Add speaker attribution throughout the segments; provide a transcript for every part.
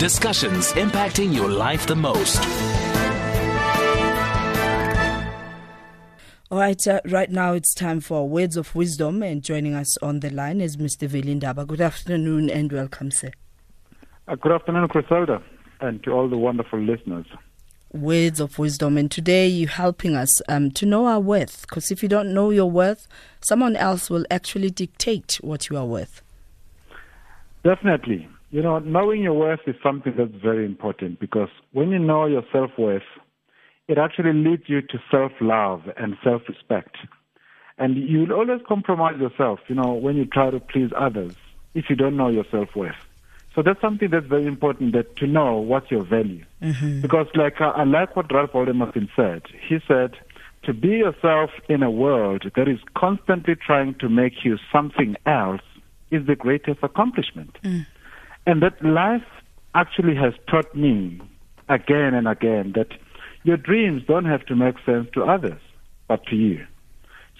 Speaker 1: Discussions impacting your life the most.
Speaker 2: All right, uh, right now it's time for words of wisdom, and joining us on the line is Mr. Veli Ndaba. Good afternoon and welcome, sir.
Speaker 3: Uh, good afternoon, Griselda, and to all the wonderful listeners.
Speaker 2: Words of wisdom, and today you're helping us um, to know our worth, because if you don't know your worth, someone else will actually dictate what you are worth.
Speaker 3: Definitely. You know, knowing your worth is something that's very important because when you know your self worth, it actually leads you to self love and self respect. And you'll always compromise yourself, you know, when you try to please others if you don't know your self worth. So that's something that's very important that to know what's your value. Mm-hmm. Because like uh, I like what Ralph Waldo Emerson said. He said, to be yourself in a world that is constantly trying to make you something else is the greatest accomplishment. Mm. And that life actually has taught me again and again that your dreams don't have to make sense to others, but to you.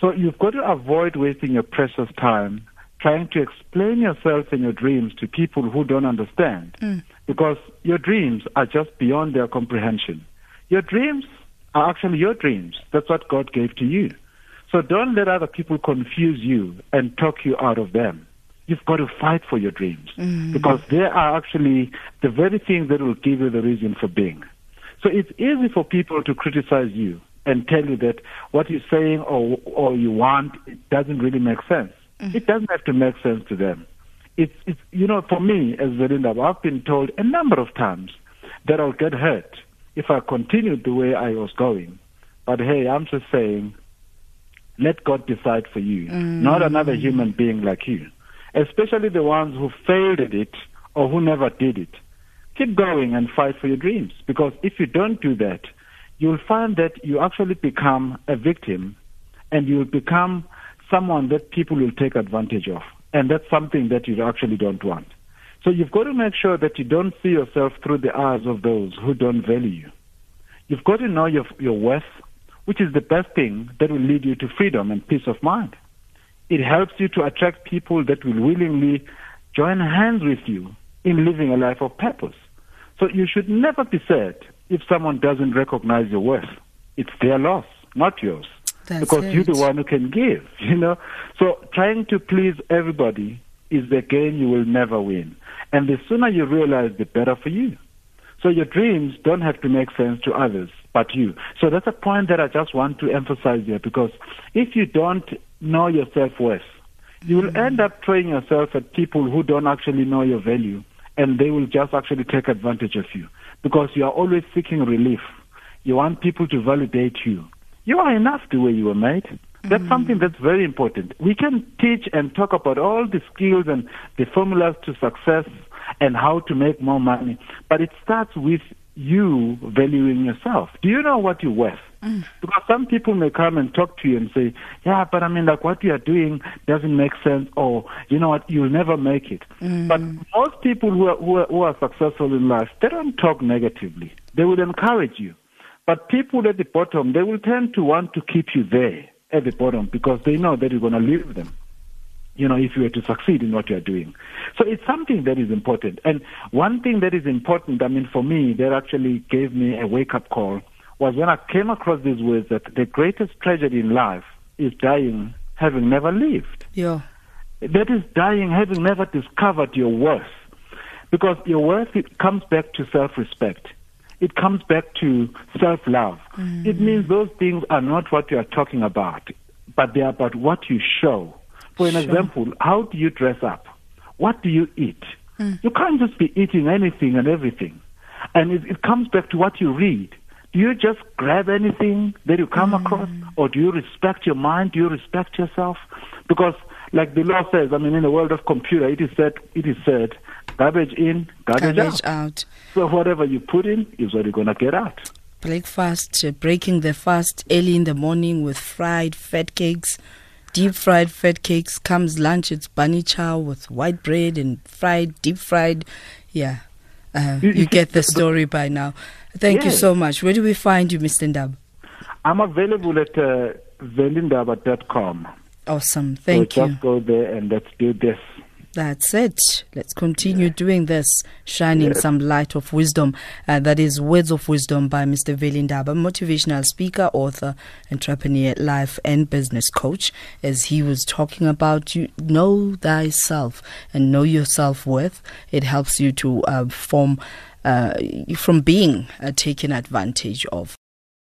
Speaker 3: So you've got to avoid wasting your precious time trying to explain yourself and your dreams to people who don't understand. Mm. Because your dreams are just beyond their comprehension. Your dreams are actually your dreams. That's what God gave to you. So don't let other people confuse you and talk you out of them. You've got to fight for your dreams mm. because they are actually the very things that will give you the reason for being. So it's easy for people to criticize you and tell you that what you're saying or, or you want it doesn't really make sense. Mm. It doesn't have to make sense to them. It's, it's, you know, for me as Belinda, I've been told a number of times that I'll get hurt if I continue the way I was going. But hey, I'm just saying, let God decide for you, mm. not another human being like you. Especially the ones who failed at it or who never did it keep going and fight for your dreams. Because if you don't do that, you'll find that you actually become a victim and you'll become someone that people will take advantage of. And that's something that you actually don't want. So you've got to make sure that you don't see yourself through the eyes of those who don't value you. You've got to know your, your worth, which is the best thing that will lead you to freedom and peace of mind. It helps you to attract people that will willingly join hands with you in living a life of purpose. So you should never be sad if someone doesn't recognize your worth. It's their loss, not yours.
Speaker 2: That's
Speaker 3: because
Speaker 2: it.
Speaker 3: you're the one who can give, you know. So trying to please everybody is the game you will never win. And the sooner you realize, the better for you. So your dreams don't have to make sense to others but you. So that's a point that I just want to emphasize here because if you don't know your self-worth, you will end up throwing yourself at people who don't actually know your value and they will just actually take advantage of you because you are always seeking relief. You want people to validate you. You are enough the way you were made. That's mm-hmm. something that's very important. We can teach and talk about all the skills and the formulas to success and how to make more money, but it starts with you valuing yourself. Do you know what you're worth? Mm. Because some people may come and talk to you and say, yeah, but I mean, like what you are doing doesn't make sense, or you know what, you'll never make it. Mm. But most people who are, who are, who are successful in life, they don't talk negatively. They will encourage you. But people at the bottom, they will tend to want to keep you there at the bottom because they know that you're going to leave them you know, if you were to succeed in what you're doing. So it's something that is important. And one thing that is important, I mean, for me, that actually gave me a wake up call was when I came across these words that the greatest tragedy in life is dying having never lived.
Speaker 2: Yeah.
Speaker 3: That is dying having never discovered your worth. Because your worth it comes back to self respect. It comes back to self love. Mm. It means those things are not what you are talking about, but they are about what you show for an sure. example, how do you dress up? What do you eat? Mm. You can't just be eating anything and everything. And it, it, comes back to what you read. Do you just grab anything that you come mm. across? Or do you respect your mind? Do you respect yourself? Because like the law says, I mean, in the world of computer, it is said, it is said, garbage in, garbage,
Speaker 2: garbage
Speaker 3: out.
Speaker 2: out.
Speaker 3: So whatever you put in is what you're going to get out.
Speaker 2: Breakfast, uh, breaking the fast early in the morning with fried fat cakes deep fried fat cakes. Comes lunch, it's bunny chow with white bread and fried, deep fried. Yeah. Uh, you get the story by now. Thank yes. you so much. Where do we find you, Mr. Ndaba?
Speaker 3: I'm available at uh, velindaba.com.
Speaker 2: Awesome. Thank
Speaker 3: so
Speaker 2: you.
Speaker 3: Just go there and let's do this.
Speaker 2: That's it. Let's continue doing this, shining yes. some light of wisdom. Uh, that is Words of Wisdom by Mr. Veli Ndaba, motivational speaker, author, entrepreneur, life and business coach. As he was talking about, you know thyself and know your self worth. It helps you to uh, form uh, from being uh, taken advantage of.